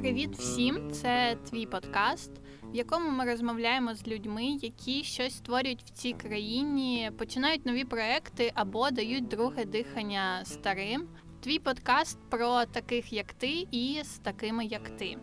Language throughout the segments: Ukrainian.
Привіт всім! Це твій подкаст, в якому ми розмовляємо з людьми, які щось створюють в цій країні, починають нові проекти або дають друге дихання старим. Твій подкаст про таких, як ти, і з такими, як ти.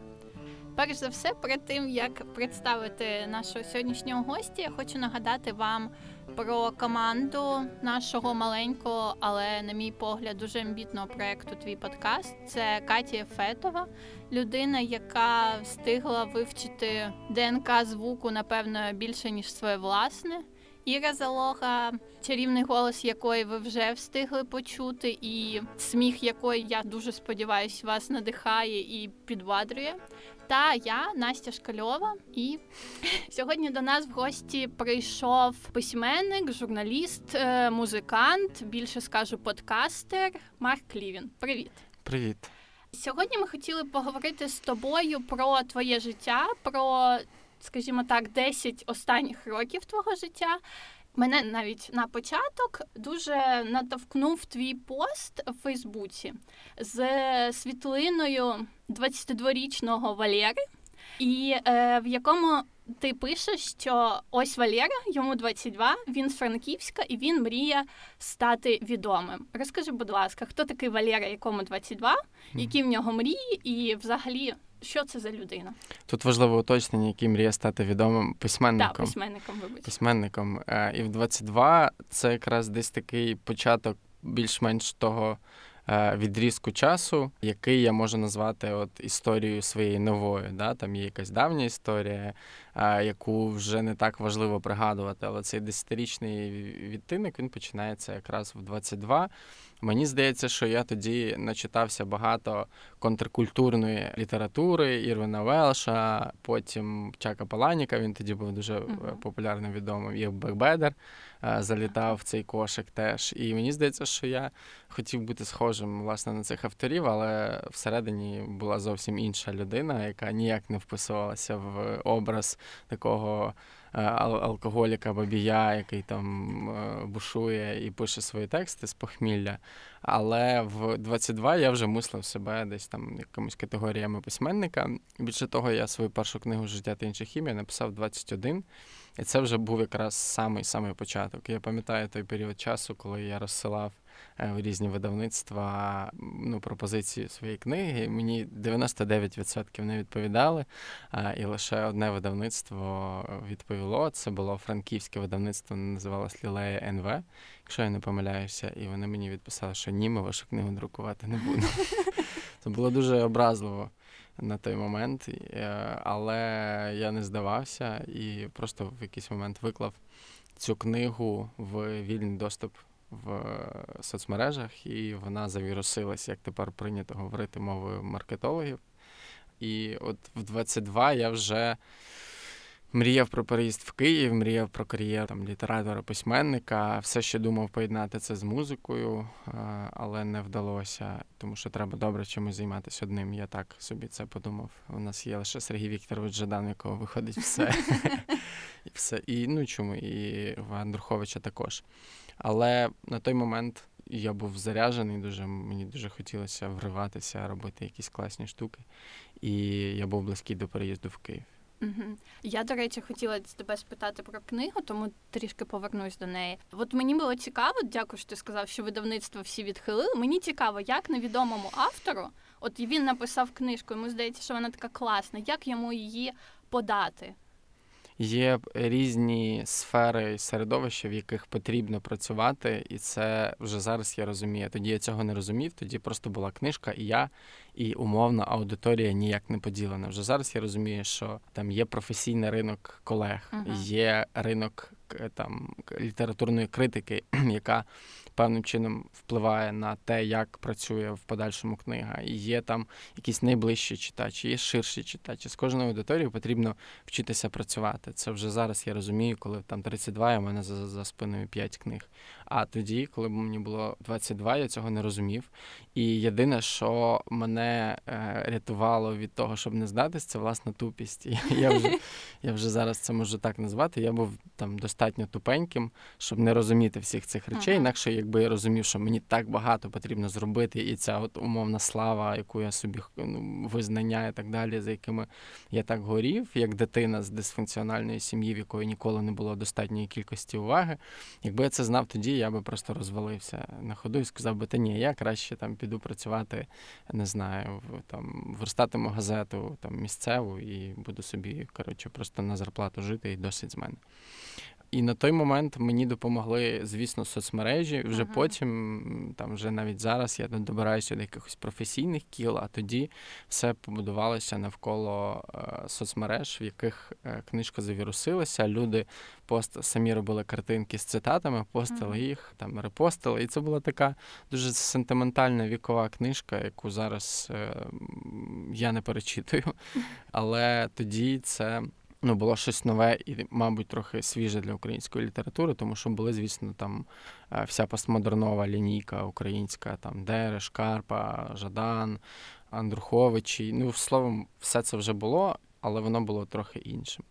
Перш за все, перед тим як представити нашого сьогоднішнього гостя, я хочу нагадати вам про команду нашого маленького, але, на мій погляд, дуже амбітного проекту Твій подкаст. Це Катія Фетова, людина, яка встигла вивчити ДНК звуку, напевно, більше ніж своє власне. Іра Залога, чарівний голос якої ви вже встигли почути, і сміх якої я дуже сподіваюся, вас надихає і підбадрює. Та я Настя Шкальова, і сьогодні до нас в гості прийшов письменник, журналіст, е, музикант, більше скажу, подкастер Марк Клівін. Привіт, привіт. Сьогодні ми хотіли поговорити з тобою про твоє життя, про, скажімо так, 10 останніх років твого життя. Мене навіть на початок дуже натовкнув твій пост в Фейсбуці з світлиною 22-річного Валєри, і е, в якому ти пишеш, що ось Валера, йому 22, він з Франківська і він мріє стати відомим. Розкажи, будь ласка, хто такий Валера, якому 22, які в нього мрії, і взагалі. Що це за людина? Тут важливе уточнення, який мріє стати відомим письменником. Так, письменником, вибач. Письменником. Е, і в 22 це якраз десь такий початок більш-менш того Е, відрізку часу, який я можу назвати от історією своєю новою. Да? Там є якась давня історія, е, яку вже не так важливо пригадувати, але цей десятирічний відтинок він починається якраз в 22. Мені здається, що я тоді начитався багато контркультурної літератури Ірвина Велша, потім Чака Паланіка, він тоді був дуже uh-huh. популярним відомим. Є Бекбедер залітав в цей кошик теж. І мені здається, що я хотів бути схожим власне на цих авторів, але всередині була зовсім інша людина, яка ніяк не вписувалася в образ такого. Е, алкоголіка бабія, який там е, бушує і пише свої тексти з похмілля. Але в 22 я вже мислив себе десь там якимись категоріями письменника. Більше того, я свою першу книгу Життя та інших хімія написав 21. І це вже був якраз самий самий початок. Я пам'ятаю той період часу, коли я розсилав в різні видавництва ну, пропозиції своєї книги. Мені 99% не відповідали, і лише одне видавництво відповіло. Це було франківське видавництво, називалось Лілея НВ, якщо я не помиляюся, і вони мені відписали, що ні, ми вашу книгу друкувати не будемо. Це було дуже образливо. На той момент, е, але я не здавався і просто в якийсь момент виклав цю книгу в вільний доступ в соцмережах, і вона завірусилась, як тепер прийнято говорити мовою маркетологів. І от в 22 я вже мріяв про переїзд в Київ, мріяв про кар'єру там, літератора, письменника, все ще думав поєднати це з музикою, але не вдалося, тому що треба добре чимось займатися одним. Я так собі це подумав. У нас є лише Сергій Вікторович Жадан, якого виходить все. І все. І ну чому, і Іван Друховича також. Але на той момент я був заряджений, дуже мені дуже хотілося вриватися, робити якісь класні штуки. І я був близький до переїзду в Київ. Угу. Я, до речі, хотіла тебе спитати про книгу, тому трішки повернусь до неї. От мені було цікаво, дякую, що ти сказав, що видавництво всі відхилили. Мені цікаво, як невідомому автору, от він написав книжку, йому здається, що вона така класна, як йому її подати? Є різні сфери середовища, в яких потрібно працювати, і це вже зараз я розумію. Тоді я цього не розумів. Тоді просто була книжка, і я, і умовна аудиторія ніяк не поділена. Вже зараз я розумію, що там є професійний ринок колег, uh-huh. є ринок там літературної критики, яка певним чином впливає на те, як працює в подальшому книга. І є там якісь найближчі читачі, є ширші читачі. З кожною аудиторією потрібно вчитися працювати. Це вже зараз я розумію, коли там 32, і в мене за, за спиною 5 книг. А тоді, коли мені було 22, я цього не розумів. І єдине, що мене е, рятувало від того, щоб не здатись, це власна тупість. І я вже я вже зараз це можу так назвати. Я був там достатньо тупеньким, щоб не розуміти всіх цих речей. Ага. Інакше, якби я розумів, що мені так багато потрібно зробити, і ця от умовна слава, яку я собі ну, визнання і так далі, за якими я так горів, як дитина з дисфункціональної сім'ї, в якої ніколи не було достатньої кількості уваги. Якби я це знав тоді, я би просто розвалився на ходу і сказав би, та ні, я краще там піду працювати, не знаю, там верстатиму газету там місцеву і буду собі коротше просто на зарплату жити і досить з мене. І на той момент мені допомогли, звісно, соцмережі. Вже ага. потім, там вже навіть зараз я добираюся до якихось професійних кіл, а тоді все побудувалося навколо е, соцмереж, в яких е, книжка завірусилася. Люди пост самі робили картинки з цитатами, постили ага. їх, там репостили. І це була така дуже сентиментальна вікова книжка, яку зараз е, я не перечитую. Але тоді це ну, було щось нове і, мабуть, трохи свіже для української літератури, тому що були, звісно, там е, вся постмодернова лінійка українська, там Дереш, Карпа, Жадан, Андруховичі. Ну, словом, все це вже було, але воно було трохи іншим.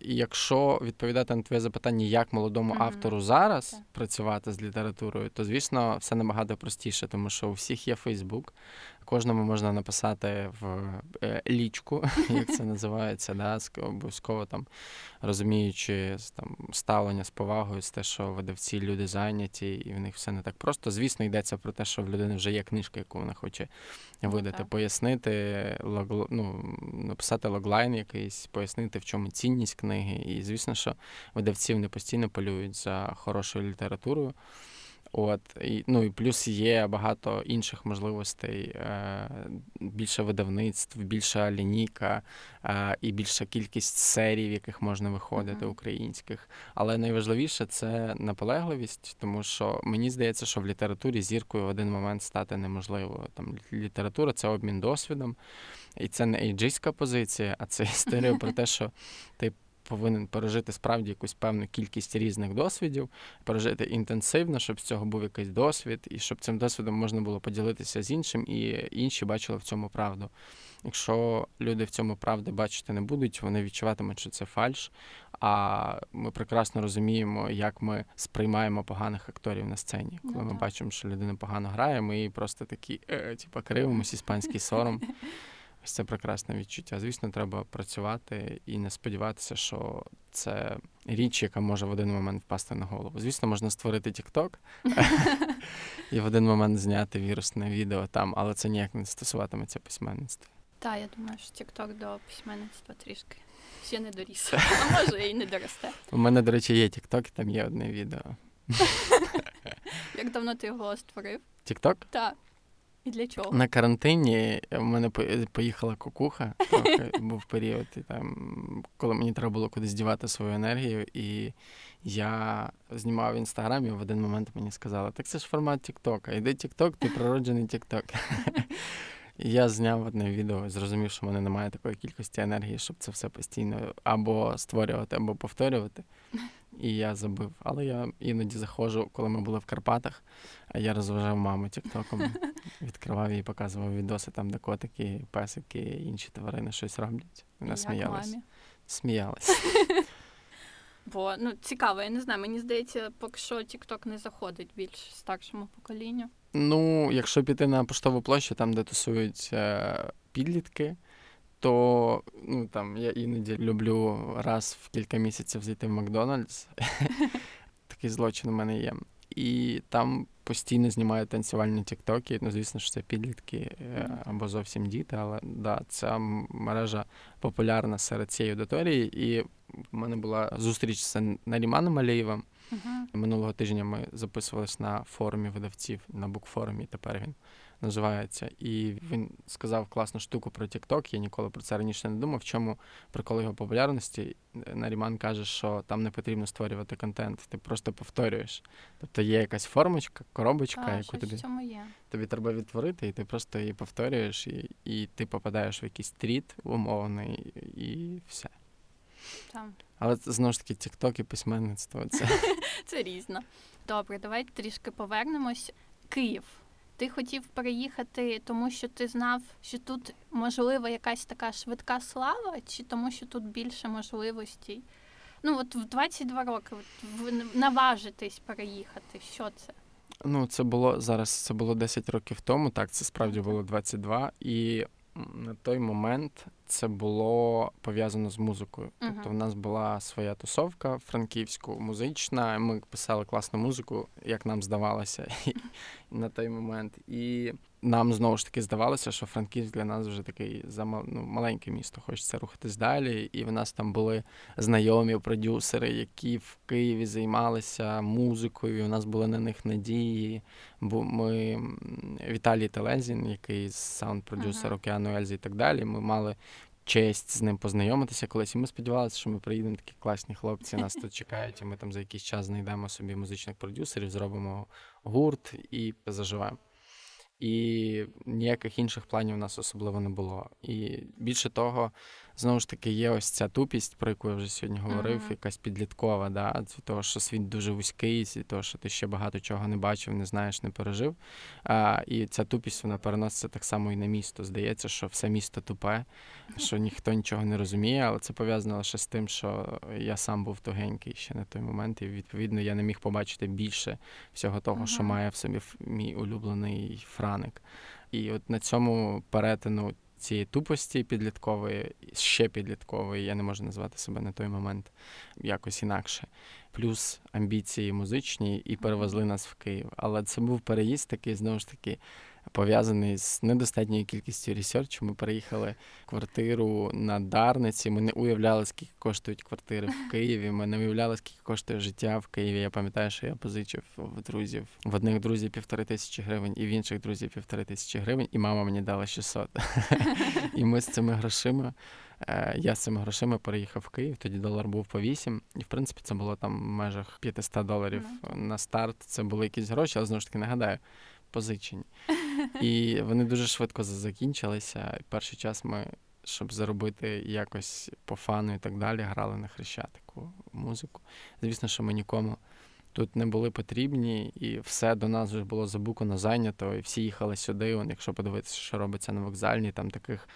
І якщо відповідати на твоє запитання, як молодому mm-hmm. автору зараз працювати з літературою, то звісно все набагато простіше, тому що у всіх є Фейсбук, Кожному можна написати в е, лічку, як це називається, да, обов'язково там розуміючи там ставлення з повагою з те, що видавці люди зайняті, і в них все не так просто. Звісно, йдеться про те, що в людини вже є книжка, яку вона хоче ну, видати, okay. пояснити, лог, ну, написати логлайн якийсь, пояснити, в чому цінність книги. І звісно, що видавці вони постійно полюють за хорошою літературою. От і ну і плюс є багато інших можливостей, е, більше видавництв, більша лінійка е, і більша кількість серій, в яких можна виходити, українських. Але найважливіше це наполегливість, тому що мені здається, що в літературі зіркою в один момент стати неможливо. Там література це обмін досвідом, і це не ейджистська позиція, а це історія про те, що ти повинен пережити справді якусь певну кількість різних досвідів, пережити інтенсивно, щоб з цього був якийсь досвід, і щоб цим досвідом можна було поділитися з іншим, і інші бачили в цьому правду. Якщо люди в цьому правди бачити не будуть, вони відчуватимуть, що це фальш. А ми прекрасно розуміємо, як ми сприймаємо поганих акторів на сцені. Коли ну, ми так. бачимо, що людина погано грає, ми її просто такі, е, типа, кривимось, іспанський сором. Ось це прекрасне відчуття. Звісно, треба працювати і не сподіватися, що це річ, яка може в один момент впасти на голову. Звісно, можна створити TikTok і в один момент зняти вірусне відео там, але це ніяк не стосуватиметься письменництва. Так, я думаю, що TikTok до письменництва трішки ще не доріс. А може і не доросте. У мене, до речі, є TikTok, і там є одне відео. Як давно ти його створив? TikTok? Так. І для чого? На карантині в мене поїхала кукуха, трохи був період, і там, коли мені треба було кудись дівати свою енергію, і я знімав в інстаграмі, в один момент мені сказали, так це ж формат Тіктока, іди Тікток, ти природжений Тікток. І я зняв одне відео, зрозумів, що в мене немає такої кількості енергії, щоб це все постійно або створювати, або повторювати. І я забив. Але я іноді заходжу, коли ми були в Карпатах, а я розважав маму тіктоком, відкривав її, показував відоси там, де котики, песики, інші тварини щось роблять. Вона сміялась. Сміялась. Бо ну цікаво, я не знаю. Мені здається, поки що TikTok не заходить більш старшому поколінню. Ну, якщо піти на поштову площу, там де тусують е, підлітки, то ну там я іноді люблю раз в кілька місяців зайти в Макдональдс. Такий злочин у мене є. І там постійно знімають танцювальні тіктоки. Ну, звісно, що це підлітки е, або зовсім діти, але да, ця мережа популярна серед цієї аудиторії. І в мене була зустріч з Наріманом Алієвим. Uh-huh. Минулого тижня ми записувалися на форумі видавців на букфорумі. Тепер він називається. І він сказав класну штуку про TikTok, Я ніколи про це раніше не думав. В чому прикол його популярності? Наріман каже, що там не потрібно створювати контент, ти просто повторюєш. Тобто є якась формочка, коробочка, а, яку тобі є. тобі треба відтворити, і ти просто її повторюєш, і і ти попадаєш в якийсь тріт умовний, і все. Там. Але це знову ж таки, тікток і письменництво це. Це різно. Добре, давай трішки повернемось. Київ. Ти хотів переїхати, тому що ти знав, що тут можлива якась така швидка слава, чи тому, що тут більше можливостей? Ну, от в 22 роки от, наважитись переїхати. Що це? Ну, це було зараз. Це було 10 років тому. Так, це справді було 22. І на той момент це було пов'язано з музикою. Тобто, в нас була своя тусовка франківську, музична. Ми писали класну музику, як нам здавалося на той момент. І нам знову ж таки здавалося, що Франківськ для нас вже такий ну, маленьке місто, хочеться рухатись далі. І в нас там були знайомі продюсери, які в Києві займалися музикою. і У нас були на них надії. Бо ми Віталій Телезін, який саунд-продюсер Ага. Океану Ельзи і так далі. Ми мали честь з ним познайомитися колись. І ми сподівалися, що ми приїдемо такі класні хлопці. Нас тут чекають, і ми там за якийсь час знайдемо собі музичних продюсерів, зробимо гурт і заживемо. І ніяких інших планів у нас особливо не було. І більше того, знову ж таки, є ось ця тупість, про яку я вже сьогодні говорив, Мгм. якась підліткова, да, від того, що світ дуже вузький, від того, що ти ще багато чого не бачив, не знаєш, не пережив. А, і ця тупість вона переноситься так само і на місто. Здається, що все місто тупе, що ніхто нічого не розуміє, але це пов'язано лише з тим, що я сам був тугенький ще на той момент, і відповідно я не міг побачити більше всього того, що має в собі мій улюблений Франик. І от на цьому перетину цієї тупості підліткової, ще підліткової, я не можу назвати себе на той момент якось інакше. Плюс амбіції музичні і перевезли нас в Київ. Але це був переїзд такий, знову ж таки, пов'язаний з недостатньою кількістю ресерчу. Ми переїхали квартиру на Дарниці. Ми не уявляли, скільки коштують квартири в Києві. Ми не уявляли, скільки коштує життя в Києві. Я пам'ятаю, що я позичив в друзів. В одних друзів півтори тисячі гривень, і в інших друзів півтори тисячі гривень, і мама мені дала 600. І ми з цими грошима. е, Я з цими грошима переїхав в Київ, тоді долар був по 8. І в принципі це було там в межах 500 доларів на старт. Це були якісь гроші, але знову ж таки нагадаю, позичені. І вони дуже швидко закінчилися. Перший час ми, щоб заробити якось по фану і так далі, грали на хрещатику музику. Звісно, що ми нікому тут не були потрібні, і все до нас вже було забукано зайнято, і всі їхали сюди. Вон, якщо подивитися, що робиться на вокзальні, там таких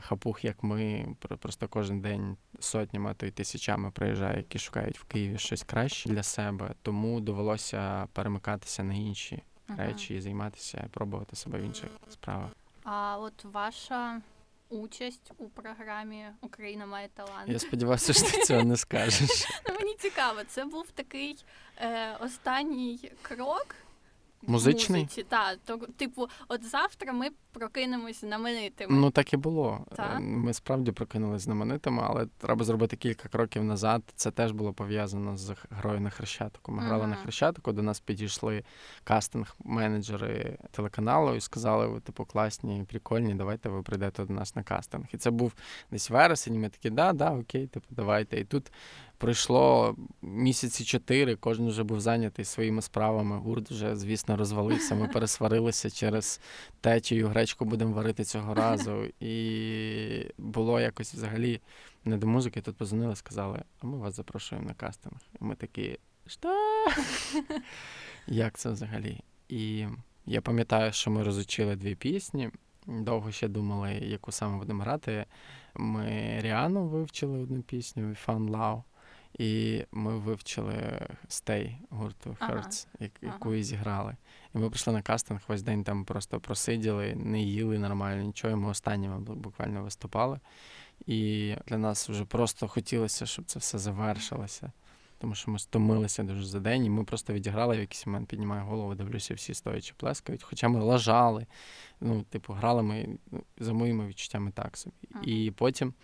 хапух, як ми, про- просто кожен день сотнями, то й тисячами приїжджає, які шукають в Києві щось краще для себе. Тому довелося перемикатися на інші Ага. речі і займатися, пробувати себе в інших справах. А от ваша участь у програмі Україна має талант. Я сподіваюся, що ти цього не скажеш. Ну, мені цікаво, це був такий е, останній крок. Музичний? музиці. Так, то, типу, от завтра ми прокинемось знаменитими. Ну так і було. Так? Е, Ми справді прокинулись знаменитими, але треба зробити кілька кроків назад. Це теж було пов'язано з грою на хрещатику. Ми грали на хрещатику. До нас підійшли кастинг-менеджери телеканалу і сказали: ви типу класні, прикольні, давайте ви прийдете до нас на кастинг. І це був десь вересень. і Ми такі, да, да, окей, типу, давайте. І тут пройшло місяці чотири, кожен вже був зайнятий своїми справами. Гурт вже, звісно, розвалився. Ми пересварилися через те, чию гречку будемо варити цього разу. І було якось взагалі не до музики. Тут позвонили, сказали, а ми вас запрошуємо на кастинг. І ми такі, що? Як це взагалі? І я пам'ятаю, що ми розучили дві пісні. Довго ще думали, яку саме будемо грати. Ми Ріану вивчили одну пісню Found Love. І ми вивчили Stay гурту. Hertz, як- Ага. яку і зіграли. І ми прийшли на кастинг, весь день там просто просиділи, не їли нормально, нічого. і Ми останніми буквально виступали. І для нас вже просто хотілося, щоб це все завершилося. Тому що ми стомилися дуже за день, і ми просто відіграли в якийсь момент, піднімаю голову, дивлюся, всі стоячи плескають. Хоча ми лажали, ну, типу, грали ми ну, за моїми відчуттями так собі. Ага. І потім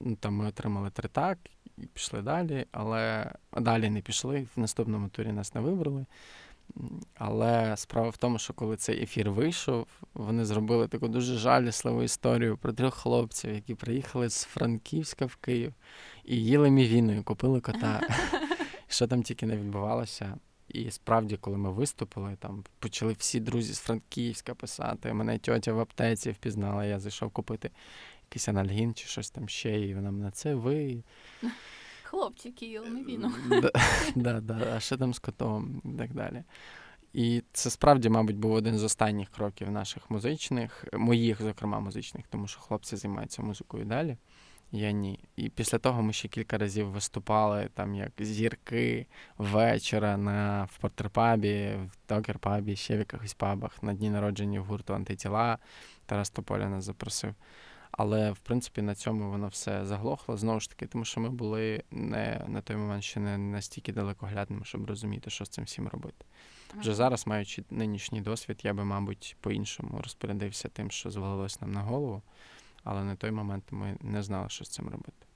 ну, там ми отримали тритак і пішли далі, але далі не пішли. В наступному турі нас не вибрали. Але справа в тому, що коли цей ефір вийшов, вони зробили таку дуже жалісливу історію про трьох хлопців, які приїхали з Франківська в Київ і їли мівіною, купили кота. Що там тільки не відбувалося. І справді, коли ми виступили, там почали всі друзі з Франківська писати. Мене тьотя в аптеці впізнала, я зайшов купити якийсь анальгін чи щось там ще, і вона мене це ви. хлопці Київ, не війну. Да, да, А що там з котом і так далі. І це справді, мабуть, був один з останніх кроків наших музичних, моїх, зокрема, музичних, тому що хлопці займаються музикою далі. Я ні. І після того ми ще кілька разів виступали там як зірки вечора на в Портерпабі, в Токерпабі, ще в якихось пабах на дні народження в гурту антитіла. Тарас Тополя нас запросив. Але в принципі на цьому воно все заглохло знову ж таки, тому що ми були не на той момент ще не настільки далекоглядними, щоб розуміти, що з цим всім робити. Вже зараз, маючи нинішній досвід, я би, мабуть, по-іншому розпорядився тим, що звалилось нам на голову, але на той момент ми не знали, що з цим робити.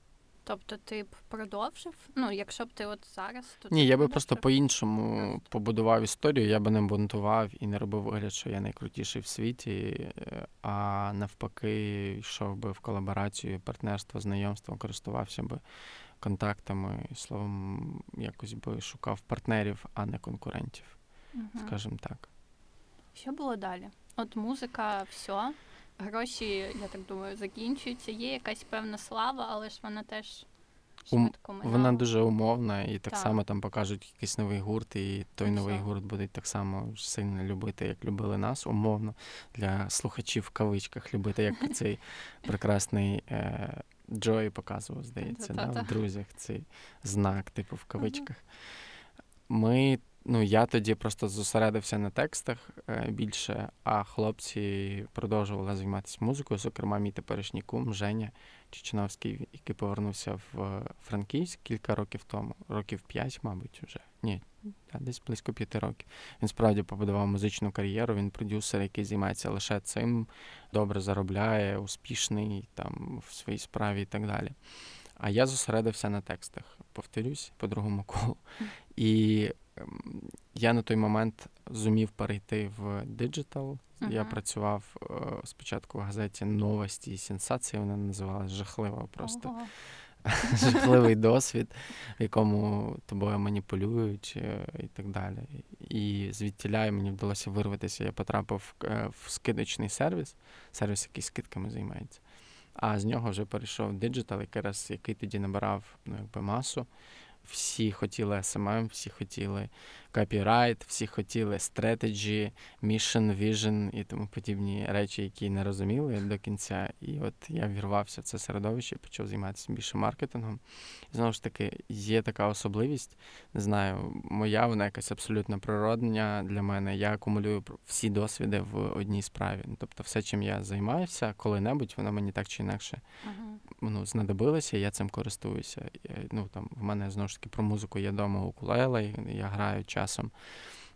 Тобто ти б продовжив? Ну, якщо б ти от зараз то ні, я би просто по-іншому побудував історію, я би не бунтував і не робив вигляд, що я найкрутіший в світі, а навпаки, йшов би в колаборацію, партнерство, знайомство, користувався би контактами, словом, якось би шукав партнерів, а не конкурентів, угу. скажімо так. Що було далі? От музика, все гроші, я так думаю, закінчуються. Є якась певна слава, але ж вона теж швидко минала. Вона дуже умовна, і так, так само там покажуть якийсь новий гурт, і той Все. новий гурт буде так само сильно любити, як любили нас, умовно для слухачів в кавичках любити, як цей прекрасний. Е- Джої показував, здається, да, в друзях цей знак, типу, в кавичках. Ми Ну, я тоді просто зосередився на текстах е, більше, а хлопці продовжували займатися музикою. Зокрема, мій теперішній кум Женя Чеченовський, який повернувся в Франківськ кілька років тому, років п'ять, мабуть, вже ні, десь близько п'яти років. Він справді побудував музичну кар'єру. Він продюсер, який займається лише цим, добре заробляє, успішний там в своїй справі і так далі. А я зосередився на текстах, повторюсь, по другому колу. І я на той момент зумів перейти в диджитал. Uh-huh. Я працював е, спочатку в газеті Новості і сенсації. Вона називалася жахлива просто. Uh-huh. Жахливий досвід, в якому тобою маніпулюють е, і так далі. І звідтіля мені вдалося вирватися. Я потрапив е, в скидочний сервіс, сервіс, який скидками займається. А з нього вже перейшов диджитал, якраз який тоді набирав ну, якби масу всі хотіли SMM, всі хотіли копірайт, всі хотіли strategy, mission, vision і тому подібні речі, які не розуміли до кінця. І от я вірвався в це середовище, почав займатися більше маркетингом. І знову ж таки, є така особливість, не знаю, моя вона якась абсолютно природня для мене. Я акумулюю всі досвіди в одній справі. Тобто, все, чим я займаюся, коли-небудь, воно мені так чи інакше uh-huh. ну, знадобилося, і я цим користуюся. Ну, там, В мене знову ж таки про музику є вдома укулеле, я граю часом.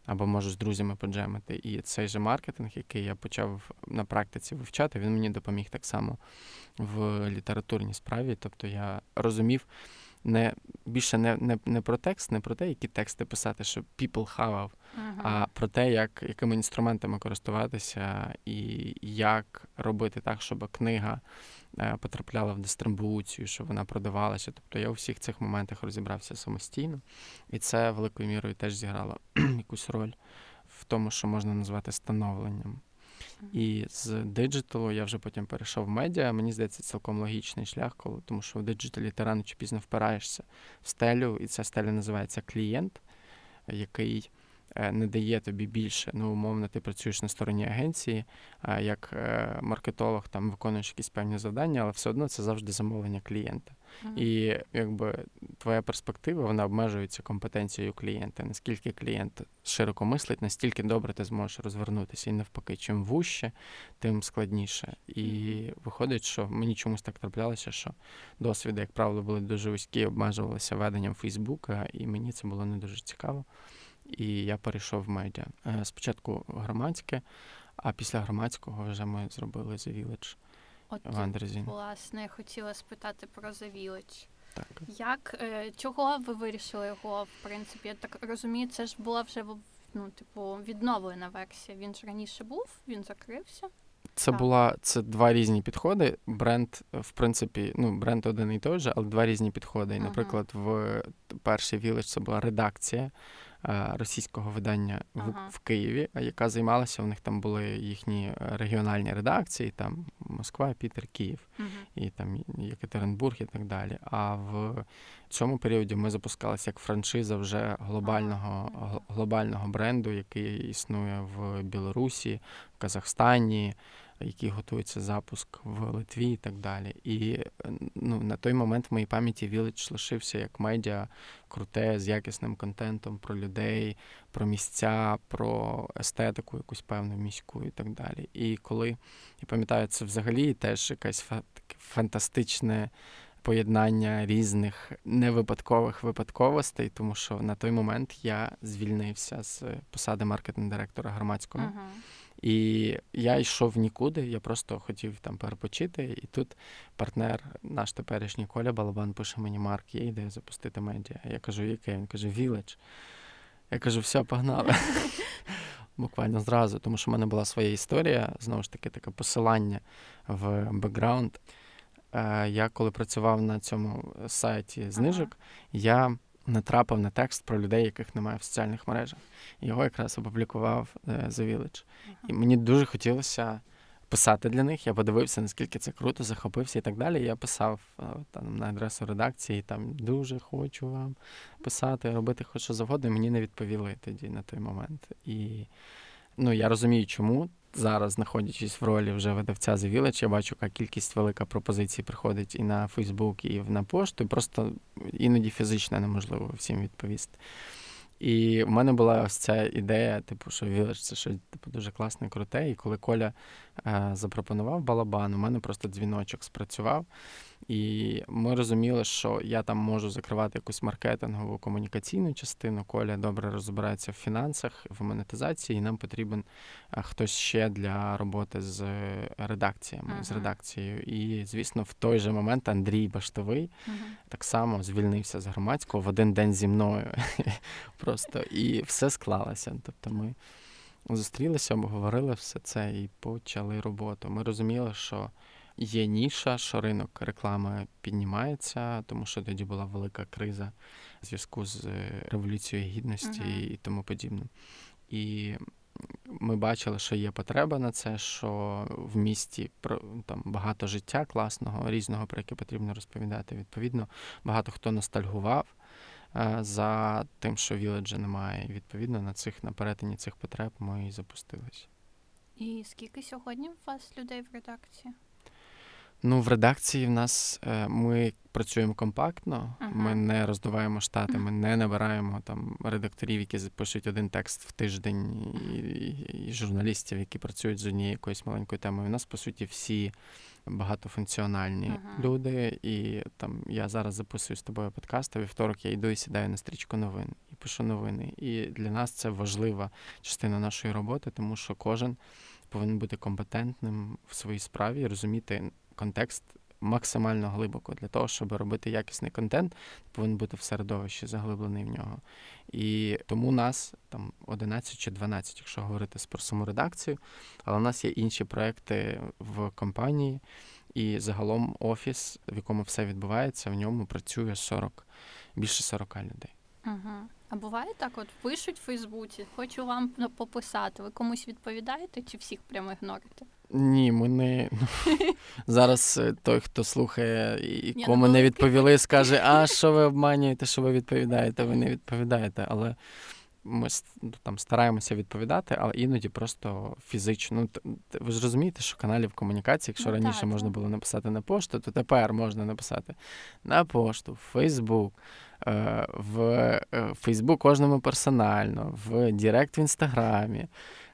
Або можу з друзями поджемити. І цей же маркетинг, який я почав на практиці вивчати, він мені допоміг так само в літературній справі. Тобто я розумів, не більше не не, не про текст, не про те, які тексти писати, щоб people хавав, uh-huh. а про те, як, якими інструментами користуватися, і як робити так, щоб книга потрапляла в дистрибуцію, щоб вона продавалася. Тобто я у всіх цих моментах розібрався самостійно, і це великою мірою теж зіграло якусь роль в тому, що можна назвати становленням. І з диджиталу я вже потім перейшов в медіа. Мені здається, цілком логічний шлях, коли тому що в диджиталі ти рано чи пізно впираєшся в стелю, і ця стеля називається клієнт, який Е, не дає тобі більше. Ну, умовно, ти працюєш на стороні агенції, як е, маркетолог там виконуєш якісь певні завдання, але все одно це завжди замовлення клієнта. Mm-hmm. І якби твоя перспектива вона обмежується компетенцією клієнта. Наскільки клієнт широко мислить, настільки добре ти зможеш розвернутися. І навпаки, чим вужче, тим складніше. І виходить, що мені чомусь так траплялося, що досвіди, як правило, були дуже вузькі, обмежувалися веденням Фейсбука, і мені це було не дуже цікаво і я перейшов в медіа. Е, спочатку громадське, а після громадського вже ми зробили The Village От, в Андрезі. Власне, я хотіла спитати про The Village. Так. Як е, чого ви вирішили його, в принципі, я так розумію, це ж була вже ну, типу, відновлена версія. Він ж раніше був, він закрився. Це так. була це два різні підходи. Бренд, в принципі, ну бренд один і той же, але два різні підходи. І, наприклад, в перший Village це була редакція. Е, російського видання ага. в, Києві, яка займалася. У них там були їхні е, регіональні редакції, там Москва, Пітер, Київ Мгм. і там Єкатеринбург і так далі. А в цьому періоді ми запускалися як франшиза вже глобального, Ага. глобального бренду, який існує в Білорусі, в Казахстані, який готується запуск в Литві і так далі. І ну, на той момент в моїй пам'яті Village лишився як медіа круте, з якісним контентом про людей, про місця, про естетику якусь певну міську і так далі. І коли я пам'ятаю, це взагалі теж таке фантастичне поєднання різних невипадкових випадковостей, тому що на той момент я звільнився з посади маркетинг-директора громадського. Мгм. І я йшов нікуди, я просто хотів там перепочити. І тут партнер, наш теперішній Коля Балабан, пише мені Марк, є ідея запустити медіа. Я кажу, яке? Він каже, Village. Я кажу, все, погнали. Буквально зразу, тому що в мене була своя історія, знову ж таки, таке посилання в бекграунд. Е, Я коли працював на цьому сайті знижок, я натрапив на текст про людей, яких немає в соціальних мережах. Його якраз опублікував е, The Village. І мені дуже хотілося писати для них. Я подивився, наскільки це круто, захопився і так далі. Я писав е, там на адресу редакції, там дуже хочу вам писати, робити хоч що завгодно. І мені не відповіли тоді на той момент. І ну, я розумію, чому. Зараз, знаходячись в ролі вже видавця The Village, я бачу, яка кількість велика пропозицій приходить і на Фейсбук, і на пошту, і просто іноді фізично неможливо всім відповісти. І в мене була ось ця ідея, типу, що Village це щось типу, дуже класне, круте. І коли Коля е, запропонував балабан, у мене просто дзвіночок спрацював. І ми розуміли, що я там можу закривати якусь маркетингову комунікаційну частину. Коля добре розбирається в фінансах, в монетизації, і нам потрібен е, хтось ще для роботи з редакціями, з редакцією. І, звісно, в той же момент Андрій Баштовий Мгм. так само звільнився з громадського в один день зі мною. Просто і все склалося. Тобто ми зустрілися, обговорили все це і почали роботу. Ми розуміли, що є ніша, що ринок реклами піднімається, тому що тоді була велика криза в зв'язку з е, революцією гідності Мгм. і тому подібне. І ми бачили, що є потреба на це, що в місті там багато життя класного, різного, про яке потрібно розповідати. Відповідно, багато хто ностальгував е, за тим, що віледжа немає. І відповідно на цих на перетині цих потреб ми і запустилися. І скільки сьогодні у вас людей в редакції? Ну, в редакції в нас е, ми працюємо компактно, Ага. ми не роздуваємо штати, ми не набираємо там редакторів, які пишуть один текст в тиждень, і, і, і журналістів, які працюють з однією якоюсь маленькою темою. У нас, по суті, всі багатофункціональні Ага. люди. І там я зараз записую з тобою подкаст, а вівторок я йду і сідаю на стрічку новин і пишу новини. І для нас це важлива частина нашої роботи, тому що кожен повинен бути компетентним в своїй справі і розуміти контекст максимально глибоко для того, щоб робити якісний контент, повинен бути в середовищі заглиблений в нього. І тому нас там 11 чи 12, якщо говорити про саму редакцію, але у нас є інші проекти в компанії, і загалом офіс, в якому все відбувається, в ньому працює 40, більше 40 людей. Угу. А буває так, от пишуть в Фейсбуці, хочу вам ну, пописати. Ви комусь відповідаєте чи всіх прямо ігнорите? Ні, ми не ну, зараз е, той, хто слухає і кому не відповіли, скаже: а що ви обманюєте, що ви відповідаєте? Ви не відповідаєте. Але ми ну, там стараємося відповідати, але іноді просто фізично. Ну, ви ж розумієте, що каналів комунікації, якщо Ну, раніше так, можна так. було написати на пошту, то тепер можна написати на пошту, в Фейсбук. Е, В е, Фейсбук кожному персонально, в Директ в інстаграмі.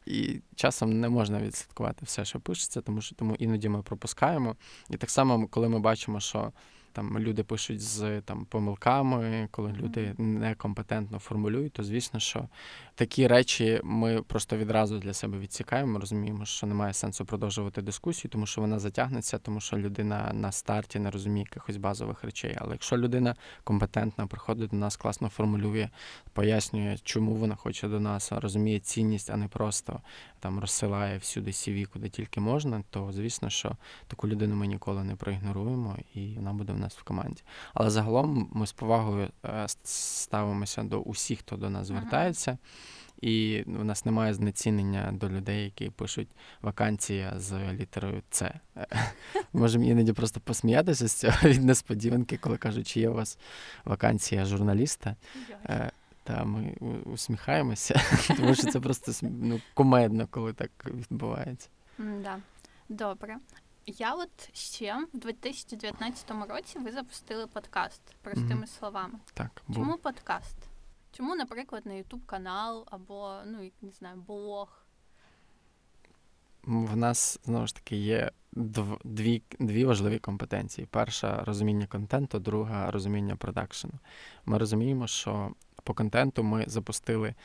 І часом не можна відслідкувати все, що пишеться, тому що тому іноді ми пропускаємо. І так само, коли ми бачимо, що там люди пишуть з там помилками, коли люди некомпетентно формулюють, то звісно, що такі речі ми просто відразу для себе відсікаємо. Розуміємо, що немає сенсу продовжувати дискусію, тому що вона затягнеться, тому що людина на старті не розуміє якихось базових речей. Але якщо людина компетентна, приходить до нас, класно формулює, пояснює, чому вона хоче до нас, розуміє цінність, а не просто там розсилає всюди CV, куди тільки можна, то звісно, що таку людину ми ніколи не проігноруємо, і вона буде в нас в команді. Але загалом ми з повагою е, ставимося до усіх, хто до нас звертається. і у нас немає знецінення до людей, які пишуть вакансія з літерою С. Можемо іноді просто посміятися з цього від несподіванки, коли кажуть, чи є у вас вакансія журналіста. Е, та ми усміхаємося, тому що це просто ну, комедно, коли так відбувається. Да. Добре. Я от ще в 2019 році ви запустили подкаст простими mm-hmm. словами. Так, був. Чому подкаст? Чому, наприклад, на YouTube канал або ну не знаю, блог? В нас знову ж таки є дві дві важливі компетенції: перша розуміння контенту, друга розуміння продакшену. Ми розуміємо, що по контенту ми запустили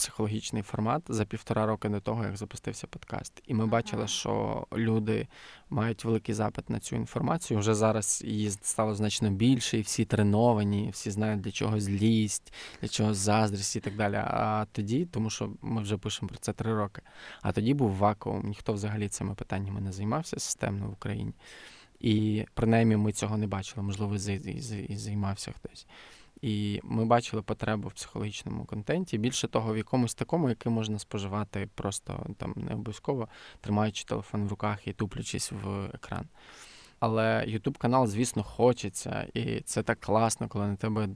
психологічний формат за півтора роки до того, як запустився подкаст. І ми ага. бачили, що люди мають великий запит на цю інформацію. Вже зараз її стало значно більше, і всі треновані, всі знають для чого злість, для чого заздрість і так далі. А тоді, тому що ми вже пишемо про це три роки. А тоді був вакуум. Ніхто взагалі цими питаннями не займався системно в Україні. І принаймні ми цього не бачили, можливо, і займався хтось. І ми бачили потребу в психологічному контенті. Більше того, в якомусь такому, який можна споживати просто там не обов'язково тримаючи телефон в руках і туплячись в екран. Але Ютуб канал, звісно, хочеться, і це так класно, коли на тебе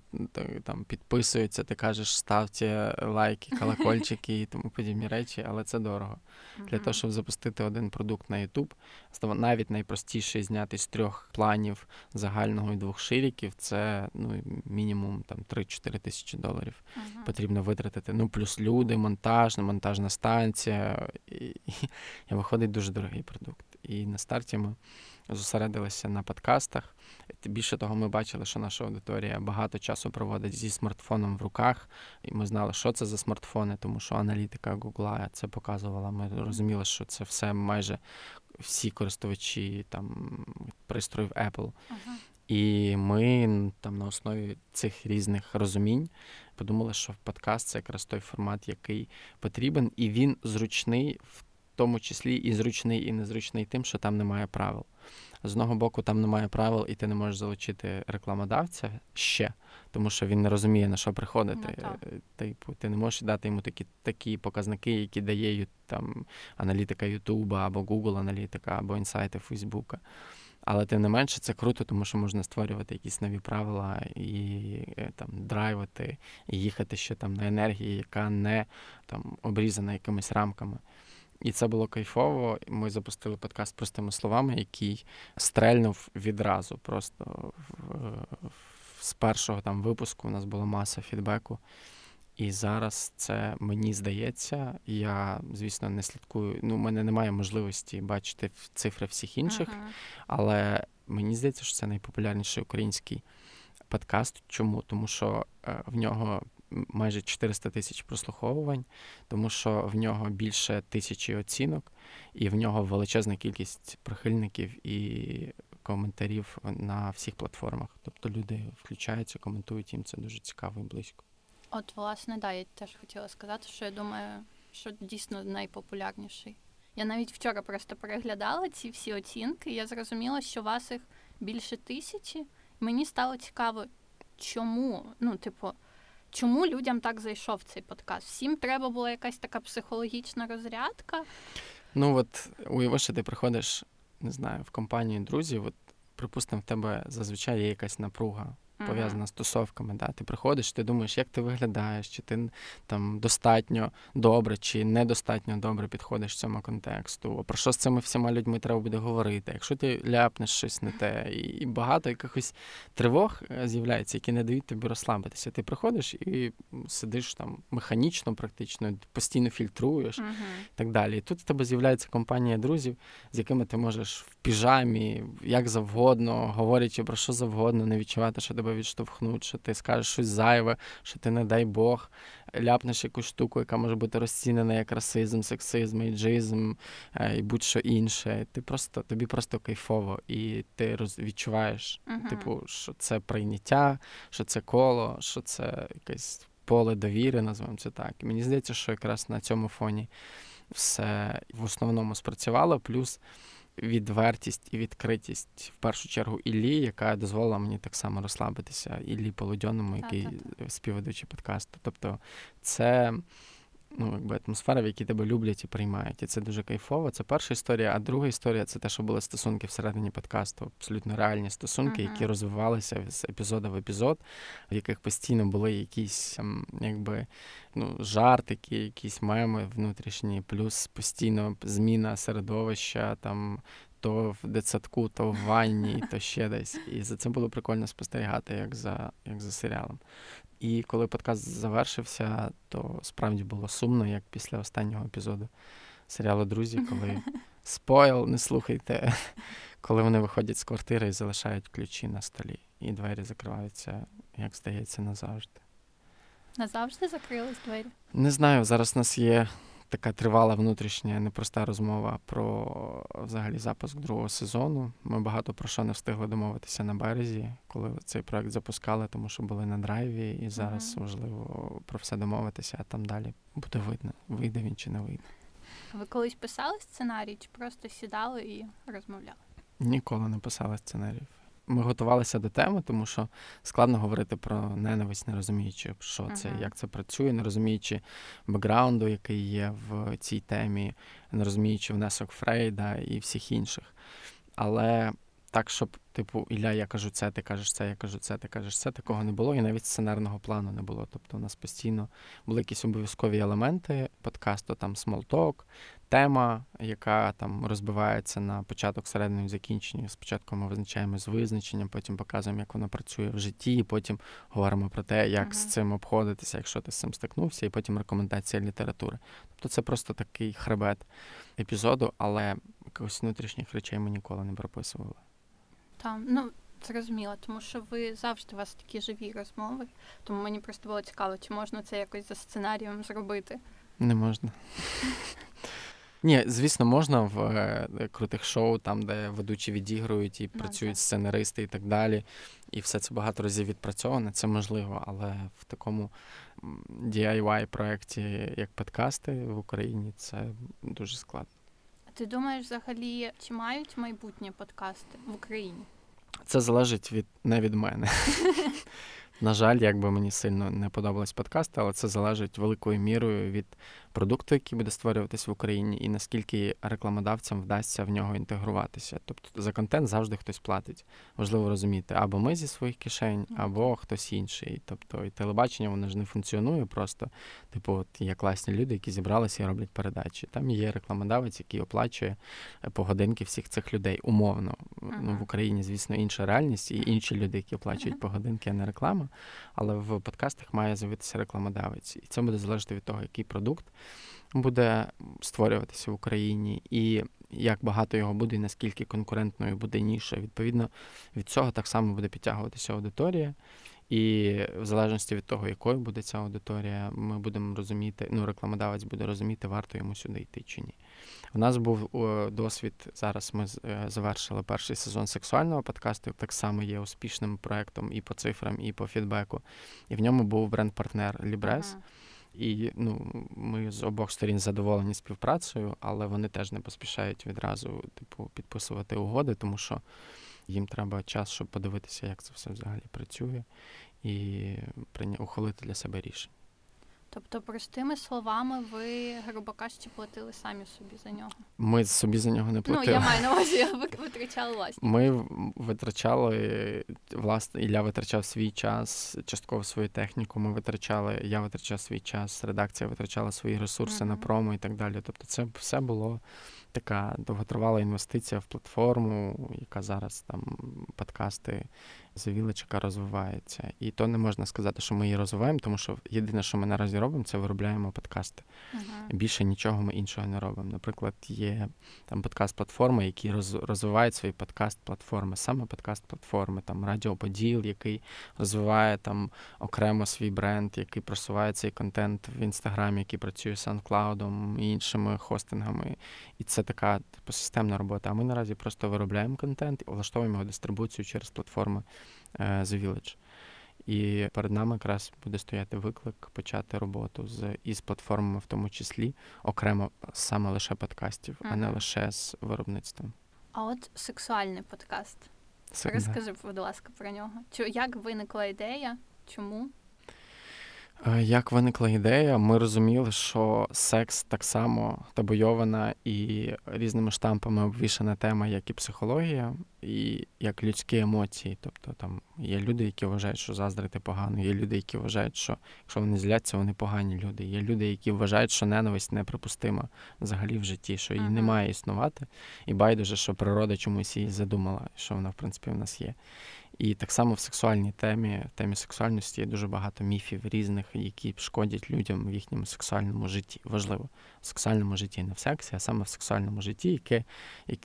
там підписуються, ти кажеш, ставте лайки, колокольчики і тому подібні речі, але це дорого. Uh-huh. Для того, щоб запустити один продукт на Ютуб, навіть найпростіший зняти з трьох планів загального і двох ширіків, це ну мінімум там 3-4 тисячі доларів. Uh-huh. Потрібно витратити. Ну, плюс люди, монтаж, монтажна станція. І, і, і виходить дуже дорогий продукт. І на старті ми зосередилися на подкастах. Більше того, ми бачили, що наша аудиторія багато часу проводить зі смартфоном в руках, і ми знали, що це за смартфони, тому що аналітика Google це показувала. Ми розуміли, що це все майже всі користувачі там пристроїв Apple. Ага. І ми там на основі цих різних розумінь подумали, що подкаст це якраз той формат, який потрібен, і він зручний в тому числі і зручний, і незручний тим, що там немає правил. З одного боку, там немає правил, і ти не можеш залучити рекламодавця ще, тому що він не розуміє, на що приходити. Ну, типу, ти не можеш дати йому такі такі показники, які дає там аналітика Ютуба або Google аналітика, або інсайти Фейсбука. Але тим не менше це круто, тому що можна створювати якісь нові правила і е, там драйвити, і їхати ще там на енергії, яка не там обрізана якимись рамками. І це було кайфово. Ми запустили подкаст простими словами, який стрельнув відразу. Просто з першого там випуску у нас була маса фідбеку. І зараз це мені здається. Я, звісно, не слідкую. Ну, у мене немає можливості бачити цифри всіх інших, ага. але мені здається, що це найпопулярніший український подкаст. Чому? Тому що е, в нього майже 400 тисяч прослуховувань, тому що в нього більше тисячі оцінок, і в нього величезна кількість прихильників і коментарів на всіх платформах. Тобто люди включаються, коментують їм це дуже цікаво і близько. От, власне, да, я теж хотіла сказати, що я думаю, що дійсно найпопулярніший. Я навіть вчора просто переглядала ці всі оцінки, і я зрозуміла, що у вас їх більше тисячі. Мені стало цікаво, чому? Ну, типу, Чому людям так зайшов цей подкаст? Всім треба була якась така психологічна розрядка. Ну от уяви, що ти приходиш, не знаю, в компанію друзів. От, припустимо, в тебе зазвичай є якась напруга пов'язана з тусовками. Да? Ти приходиш, ти думаєш, як ти виглядаєш, чи ти там достатньо добре, чи недостатньо добре підходиш цьому контексту. Про що з цими всіма людьми треба буде говорити? Якщо ти ляпнеш щось не те, і багато якихось тривог е, з'являється, які не дають тобі розслабитися. Ти приходиш і сидиш там механічно, практично, постійно фільтруєш uh-huh. і так далі. І тут в тебе з'являється компанія друзів, з якими ти можеш в піжамі, як завгодно, говорячи про що завгодно, не відчувати, що тебе відштовхнуть, що ти скажеш щось зайве, що ти, не дай Бог, ляпнеш якусь штуку, яка може бути розцінена як расизм, сексизм, ейджизм е, і будь-що інше. Ти просто тобі просто кайфово, і ти роз, відчуваєш, uh-huh. типу, що це прийняття, що це коло, що це якесь поле довіри, називаємо це так. І мені здається, що якраз на цьому фоні все в основному спрацювало. Плюс відвертість і відкритість в першу чергу Іллі, яка дозволила мені так само розслабитися, Іллі Полудьоному, який співведучий подкасту. Тобто, це ну, якби атмосфера, в якій тебе люблять і приймають. І це дуже кайфово. Це перша історія. А друга історія це те, що були стосунки всередині подкасту, абсолютно реальні стосунки, uh-huh. які розвивалися з епізоду в епізод, в яких постійно були якісь ем, якби ну, жартики, якісь меми внутрішні, плюс постійно зміна середовища там. То в дитсадку, то в ванні, то ще десь. І за це було прикольно спостерігати, як за як за серіалом. І коли подкаст завершився, то справді було сумно, як після останнього епізоду серіалу Друзі, коли спойл, не слухайте, коли вони виходять з квартири і залишають ключі на столі, і двері закриваються, як здається, назавжди. Назавжди закрились двері? Не знаю. Зараз у нас є така тривала внутрішня непроста розмова про взагалі запуск другого сезону. Ми багато про що не встигли домовитися на березі, коли цей проект запускали, тому що були на драйві, і зараз uh-huh. важливо про все домовитися, а там далі буде видно, вийде він чи не вийде. Ви колись писали сценарій, чи просто сідали і розмовляли? Ніколи не писали сценаріїв ми готувалися до теми, тому що складно говорити про ненависть, не розуміючи, що це, uh-huh. як це працює, не розуміючи бекграунду, який є в цій темі, не розуміючи внесок Фрейда і всіх інших. Але так, щоб, типу, Ілля, я кажу це, ти кажеш це, я кажу це, ти кажеш це, такого не було, і навіть сценарного плану не було. Тобто у нас постійно були якісь обов'язкові елементи подкасту, там small talk, тема, яка там розбивається на початок, середину і закінчення. Спочатку ми визначаємо з визначенням, потім показуємо, як воно працює в житті, і потім говоримо про те, як uh-huh. з цим обходитися, якщо ти з цим стикнувся, і потім рекомендація літератури. Тобто це просто такий хребет епізоду, але якихось внутрішніх речей ми ніколи не прописували. Там, ну зрозуміло, тому що ви завжди у вас такі живі розмови, тому мені просто було цікаво, чи можна це якось за сценарієм зробити. Не можна. Ні, звісно, можна в е, крутих шоу, там, де ведучі відігрують і працюють сценаристи і так далі. І все це багато разів відпрацьоване, це можливо, але в такому diy проєкті, як подкасти в Україні, це дуже складно. А ти думаєш, взагалі, чи мають майбутнє подкасти в Україні? Це залежить від не від мене. На жаль, якби мені сильно не подобались подкасти, але це залежить великою мірою від продукту, який буде створюватись в Україні, і наскільки рекламодавцям вдасться в нього інтегруватися. Тобто за контент завжди хтось платить. Важливо розуміти, або ми зі своїх кишень, або хтось інший. Тобто і телебачення воно ж не функціонує просто. Типу, от є класні люди, які зібралися і роблять передачі. Там є рекламодавець, який оплачує е, погодинки всіх цих людей умовно. Uh-huh. Ну в Україні, звісно, інша реальність, і інші люди, які оплачують погодинки, а не реклама. Але в подкастах має з'явитися рекламодавець, і це буде залежати від того, який продукт буде створюватися в Україні, і як багато його буде, і наскільки конкурентною буде ніша. Відповідно, від цього так само буде підтягуватися аудиторія. І в залежності від того, якою буде ця аудиторія, ми будемо розуміти, ну, рекламодавець буде розуміти, варто йому сюди йти чи ні. У нас був досвід. Зараз ми е, завершили перший сезон сексуального подкасту. Так само є успішним проектом і по цифрам, і по фідбеку. І в ньому був бренд-партнер Лібрес. Ага. І ну, ми з обох сторін задоволені співпрацею, але вони теж не поспішають відразу типу, підписувати угоди, тому що їм треба час, щоб подивитися, як це все взагалі працює, і ухвалити для себе рішення. Тобто, простими словами, ви, грубо кажучи, платили самі собі за нього? Ми собі за нього не платили. Ну, я маю на увазі, витрачали власні. Ми витрачали, власне, Ілля витрачав свій час, частково свою техніку. Ми витрачали, я витрачав свій час, редакція витрачала свої ресурси uh-huh. на промо і так далі. Тобто, це все було така довготривала інвестиція в платформу, яка зараз там подкасти завілочка розвивається. І то не можна сказати, що ми її розвиваємо, тому що єдине, що ми наразі робимо, це виробляємо подкасти. Uh-huh. Більше нічого ми іншого не робимо. Наприклад, є там подкаст-платформи, які роз, розвивають свої подкаст-платформи, саме подкаст-платформи, там Радіоподіл, який розвиває там окремо свій бренд, який просуває цей контент в інстаграмі, який працює з SoundCloud і іншими хостингами. І це така типу, системна робота. А ми наразі просто виробляємо контент і влаштовуємо його дистрибуцію через платформи The Village. І перед нами якраз буде стояти виклик почати роботу з із платформами, в тому числі окремо саме лише подкастів, uh-huh. а не лише з виробництвом. А от сексуальний подкаст. Це, Розкажи, будь ласка, про нього. Як виникла ідея? Чому? Е, як виникла ідея, ми розуміли, що секс так само табойована і різними штампами обвішана тема, як і психологія, і як людські емоції. Тобто там є люди, які вважають, що заздрити погано, є люди, які вважають, що якщо вони зляться, вони погані люди. Є люди, які вважають, що ненависть неприпустима взагалі в житті, що її ага. не має існувати, і байдуже, що природа чомусь її задумала, що вона в принципі в нас є. І так само в сексуальній темі, темі сексуальності є дуже багато міфів різних, які шкодять людям в їхньому сексуальному житті. Важливо в сексуальному житті, не в сексі, а саме в сексуальному житті, яке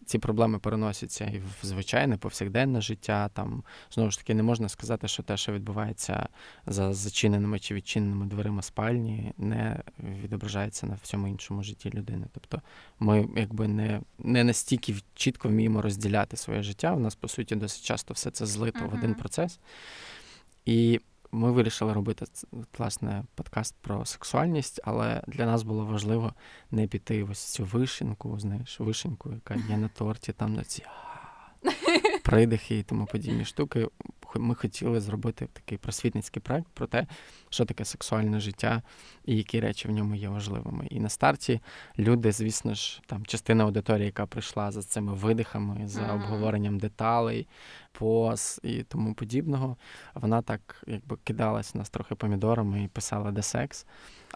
ці проблеми переносяться і в звичайне повсякденне життя. Там знову ж таки не можна сказати, що те, що відбувається за зачиненими чи відчиненими дверима спальні, не відображається на всьому іншому житті людини. Тобто ми якби не, не настільки чітко вміємо розділяти своє життя. У нас по суті досить часто все це злито uh-huh. в один процес. І ми вирішили робити власне подкаст про сексуальність, але для нас було важливо не піти ось цю вишенку, знаєш, вишеньку, яка є на торті, там на ці придихи і тому подібні штуки. Ми хотіли зробити такий просвітницький проект про те, що таке сексуальне життя і які речі в ньому є важливими. І на старті люди, звісно ж, там частина аудиторії, яка прийшла за цими видихами, за mm-hmm. обговоренням деталей, поз і тому подібного, вона так якби кидалась нас трохи помідорами і писала де секс.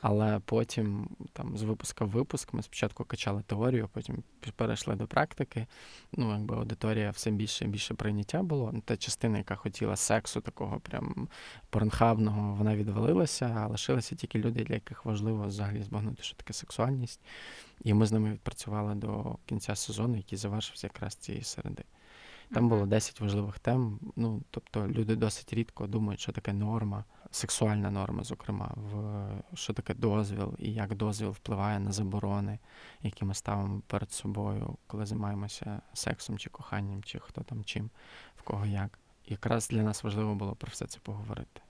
Але потім, там, з випуска в випуск, ми спочатку качали теорію, потім перейшли до практики. Ну, якби аудиторія все більше і більше прийняття було. Та частина, яка хотіла сексу, такого прям порнхабного, вона відвалилася, а лишилися тільки люди, для яких важливо взагалі збагнути, що таке сексуальність. І ми з ними відпрацювали до кінця сезону, який завершився якраз цієї середи. Там було 10 важливих тем. Ну, тобто люди досить рідко думають, що таке норма, сексуальна норма, зокрема, в що таке дозвіл і як дозвіл впливає на заборони, які ми ставимо перед собою, коли займаємося сексом чи коханням, чи хто там чим, в кого як. І якраз для нас важливо було про все це поговорити.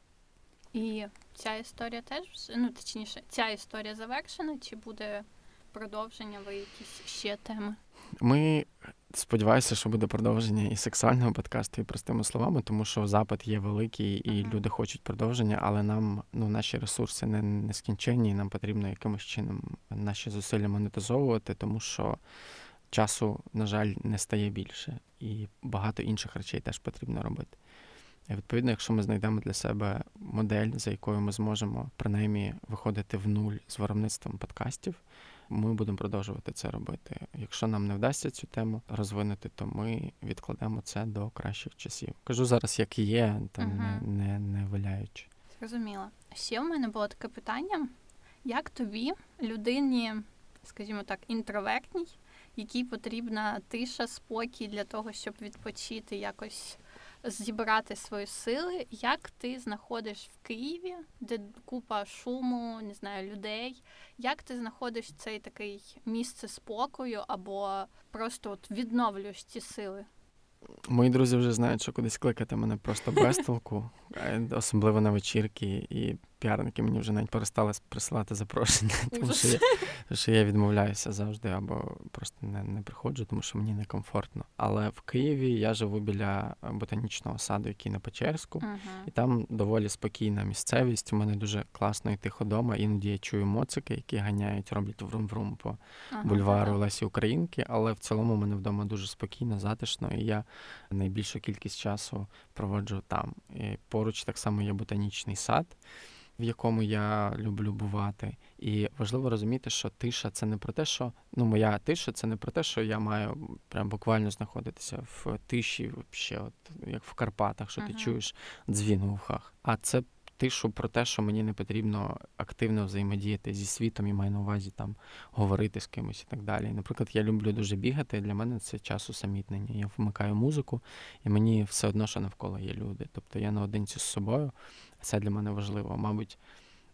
І ця історія теж ну точніше, ця історія завершена, чи буде продовження ви якісь ще теми? Ми сподіваюся, що буде продовження і сексуального подкасту, і простими словами, тому що запит є великий, і uh-huh. люди хочуть продовження, але нам ну, наші ресурси не нескінченні, і нам потрібно якимось чином наші зусилля монетизовувати, тому що часу, на жаль, не стає більше, і багато інших речей теж потрібно робити. І Відповідно, якщо ми знайдемо для себе модель, за якою ми зможемо принаймні виходити в нуль з виробництвом подкастів ми будемо продовжувати це робити. Якщо нам не вдасться цю тему розвинути, то ми відкладемо це до кращих часів. Кажу зараз, як є, там угу. не, не, не виляючи. Зрозуміло. Ще в мене було таке питання: як тобі, людині, скажімо так, інтровертній, якій потрібна тиша, спокій для того, щоб відпочити якось зібрати свої сили, як ти знаходиш в Києві, де купа шуму, не знаю, людей, як ти знаходиш цей такий місце спокою або просто от відновлюєш ці сили? Мої друзі вже знають, що кудись кликати мене просто без толку, особливо на вечірки і піарники мені вже навіть перестали присилати запрошення, тому що я що я відмовляюся завжди або просто не не приходжу, тому що мені некомфортно. Але в Києві я живу біля ботанічного саду, який на Печерську, uh-huh. і там доволі спокійна місцевість. У мене дуже класно йти ходома. Іноді я чую моцики, які ганяють, роблять врум-врум по uh-huh, бульвару. Лесі Українки. Але в цілому у мене вдома дуже спокійно, затишно, і я найбільшу кількість часу проводжу там. І Поруч так само є ботанічний сад в якому я люблю бувати. І важливо розуміти, що тиша це не про те, що ну моя тиша це не про те, що я маю прям буквально знаходитися в тиші, ще от як в Карпатах, що ага. ти чуєш дзвін у вухах. А це тишу про те, що мені не потрібно активно взаємодіяти зі світом і маю на увазі там говорити з кимось і так далі. Наприклад, я люблю дуже бігати. Для мене це час усамітнення. Я вмикаю музику, і мені все одно, що навколо є люди. Тобто я наодинці з собою. Це для мене важливо. Мабуть,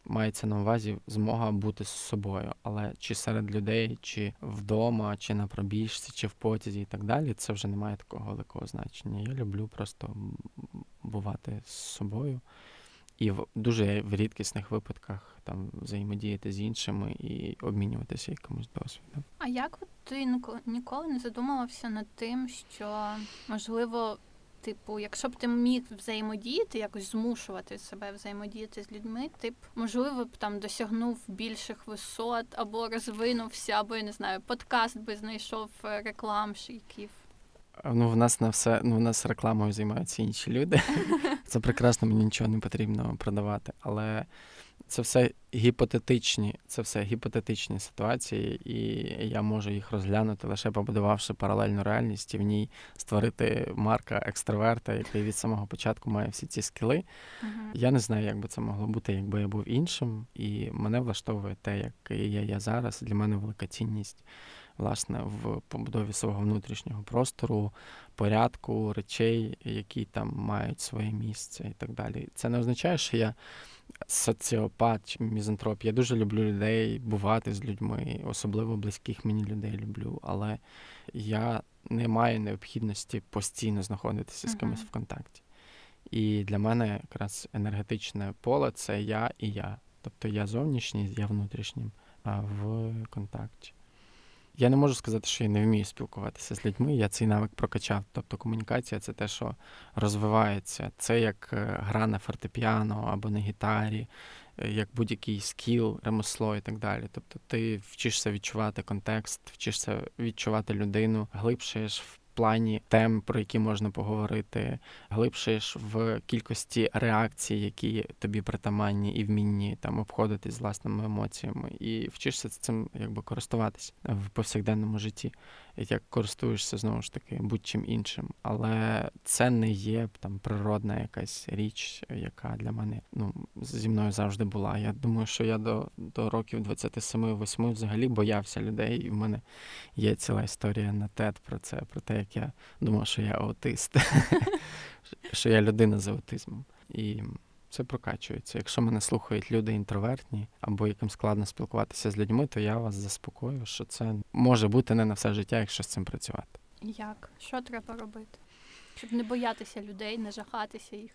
мається на увазі змога бути з собою, але чи серед людей, чи вдома, чи на пробіжці, чи в потязі і так далі, це вже не має такого великого значення. Я люблю просто бувати з собою і в дуже в рідкісних випадках там взаємодіяти з іншими і обмінюватися якимось досвідом. А як ти ніколи не задумувався над тим, що можливо Типу, якщо б ти міг взаємодіяти, якось змушувати себе взаємодіяти з людьми, ти б можливо б там досягнув більших висот або розвинувся, або я не знаю, подкаст би знайшов е, рекламщиків. Ну, в нас на все, ну в нас рекламою займаються інші люди. Це прекрасно, мені нічого не потрібно продавати. Але це все гіпотетичні, це все гіпотетичні ситуації, і я можу їх розглянути, лише побудувавши паралельну реальність і в ній створити марка екстраверта, який від самого початку має всі ці скіли. Uh-huh. Я не знаю, як би це могло бути, якби я був іншим, і мене влаштовує те, який я є зараз. Для мене велика цінність власне в побудові свого внутрішнього простору, порядку, речей, які там мають своє місце і так далі. Це не означає, що я соціопат чи мізантроп. Я дуже люблю людей, бувати з людьми, особливо близьких мені людей люблю, але я не маю необхідності постійно знаходитися з кимось в контакті. І для мене якраз енергетичне поле це я і я. Тобто я зовнішній, я внутрішнім в контакті. Я не можу сказати, що я не вмію спілкуватися з людьми. Я цей навик прокачав. Тобто комунікація це те, що розвивається. Це як е, гра на фортепіано або на гітарі, е, як будь-який скіл, ремесло і так далі. Тобто ти вчишся відчувати контекст, вчишся відчувати людину, глибшаєш в плані тем, про які можна поговорити, глибшиш в кількості реакцій, які тобі притаманні і вмінні там обходитись з власними емоціями, і вчишся цим якби користуватися в повсякденному житті як користуєшся знову ж таки будь-чим іншим. Але це не є там природна якась річ, яка для мене ну, зі мною завжди була. Я думаю, що я до до років 27-8 взагалі боявся людей, і в мене є ціла історія на тет про це, про те, як я думав, що я аутист, що я людина з аутизмом. І це прокачується. Якщо мене слухають люди інтровертні або яким складно спілкуватися з людьми, то я вас заспокою, що це може бути не на все життя, якщо з цим працювати. Як? Що треба робити? Щоб не боятися людей, не жахатися їх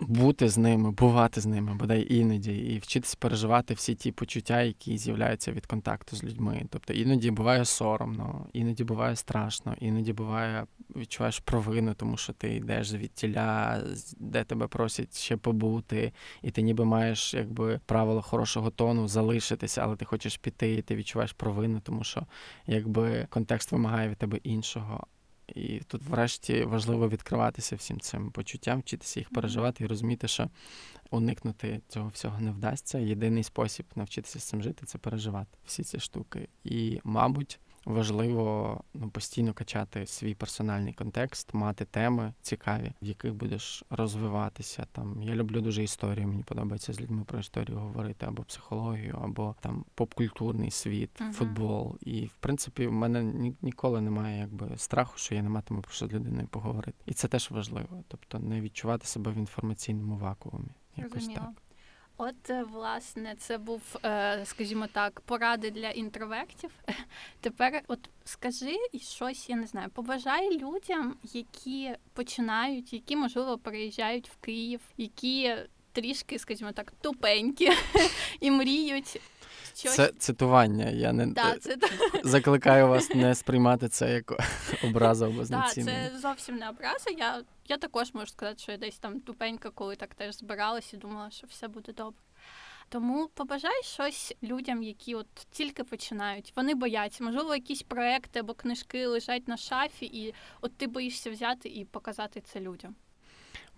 бути з ними, бувати з ними, бодай іноді, і вчитись переживати всі ті почуття, які з'являються від контакту з людьми. Тобто іноді буває соромно, іноді буває страшно, іноді буває відчуваєш провину, тому що ти йдеш звідтіля, де тебе просять ще побути, і ти ніби маєш якби правило хорошого тону залишитися, але ти хочеш піти, і ти відчуваєш провину, тому що якби контекст вимагає від тебе іншого. І тут, врешті, важливо відкриватися всім цим почуттям, вчитися їх переживати і розуміти, що уникнути цього всього не вдасться. Єдиний спосіб навчитися з цим жити це переживати всі ці штуки. І, мабуть, важливо ну, постійно качати свій персональний контекст, мати теми цікаві, в яких будеш розвиватися. Там я люблю дуже історію. Мені подобається з людьми про історію говорити або психологію, або там попкультурний світ, uh-huh. футбол. І в принципі, в мене ні, ніколи немає якби страху, що я не матиму про що з людиною поговорити. І це теж важливо, тобто не відчувати себе в інформаційному вакуумі. Якось Розуміло. так. От, е, власне, це був, е, скажімо так, поради для інтровертів. Тепер, от скажи щось, я не знаю, побажай людям, які починають, які можливо переїжджають в Київ, які трішки, скажімо так, тупенькі і мріють щось. Це цитування. Я не да, це... закликаю вас не сприймати це як образу або знецінення. Так, це зовсім не образа. Я я також можу сказати, що я десь там тупенька, коли так теж збиралась і думала, що все буде добре. Тому побажай щось людям, які от тільки починають. Вони бояться. Можливо, якісь проекти або книжки лежать на шафі, і от ти боїшся взяти і показати це людям.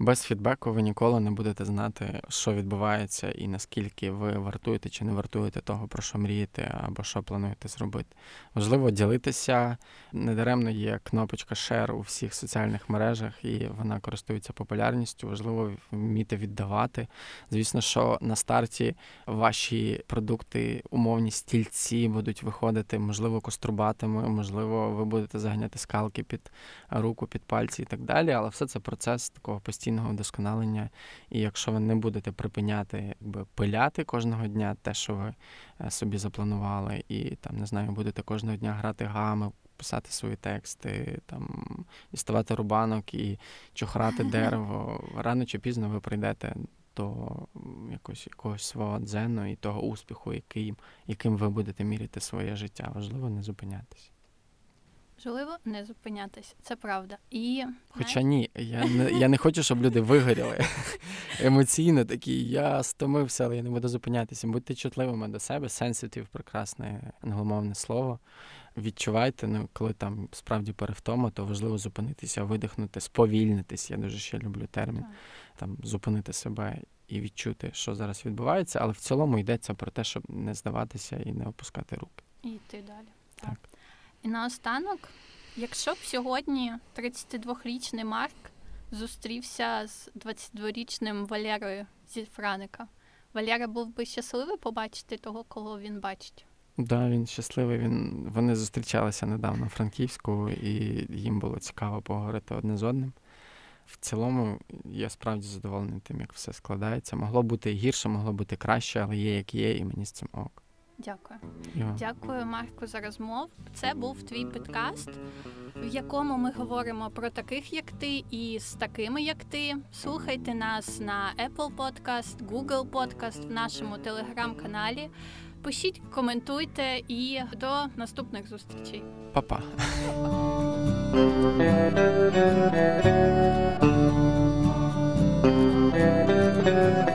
Без фідбеку ви ніколи не будете знати, що відбувається, і наскільки ви вартуєте чи не вартуєте того, про що мрієте або що плануєте зробити. Важливо ділитися. Недаремно є кнопочка Share у всіх соціальних мережах, і вона користується популярністю. Важливо вміти віддавати. Звісно, що на старті ваші продукти, умовні стільці будуть виходити, можливо, кострубатими, можливо, ви будете заганяти скалки під руку, під пальці і так далі. Але все це процес такого постійного постійного вдосконалення. І якщо ви не будете припиняти якби пиляти кожного дня те, що ви е, собі запланували, і там не знаю, будете кожного дня грати гами. Писати свої тексти, там діставати рубанок і чохрати дерево. Рано чи пізно ви прийдете до якогось якогось свого дзену і того успіху, яким, яким ви будете міряти своє життя. Важливо не зупинятися. Важливо не зупинятися, це правда. І Хоча ні, я не я не хочу, щоб люди вигоріли емоційно такі. Я стомився, але я не буду зупинятися. Будьте чутливими до себе. Sensitive – прекрасне англомовне слово. Відчувайте, ну коли там справді перевтома, то важливо зупинитися, видихнути, сповільнитись. Я дуже ще люблю термін. Там зупинити себе і відчути, що зараз відбувається, але в цілому йдеться про те, щоб не здаватися і не опускати руки. І йти далі. Так. Наостанок, якщо б сьогодні 32-річний Марк зустрівся з 22-річним Валерою зі Франика, Валера був би щасливий побачити того, кого він бачить. Да, він щасливий. Він вони зустрічалися недавно в Франківську, і їм було цікаво поговорити одне з одним. В цілому я справді задоволений тим, як все складається. Могло бути гірше, могло бути краще, але є як є, і мені з цим ок. Дякую, yeah. дякую, Марку, за розмову. Це був твій подкаст, в якому ми говоримо про таких, як ти, і з такими, як ти. Слухайте нас на Apple Podcast, Google Podcast, в нашому телеграм-каналі. Пишіть, коментуйте і до наступних зустрічей. Па-па. Па-па.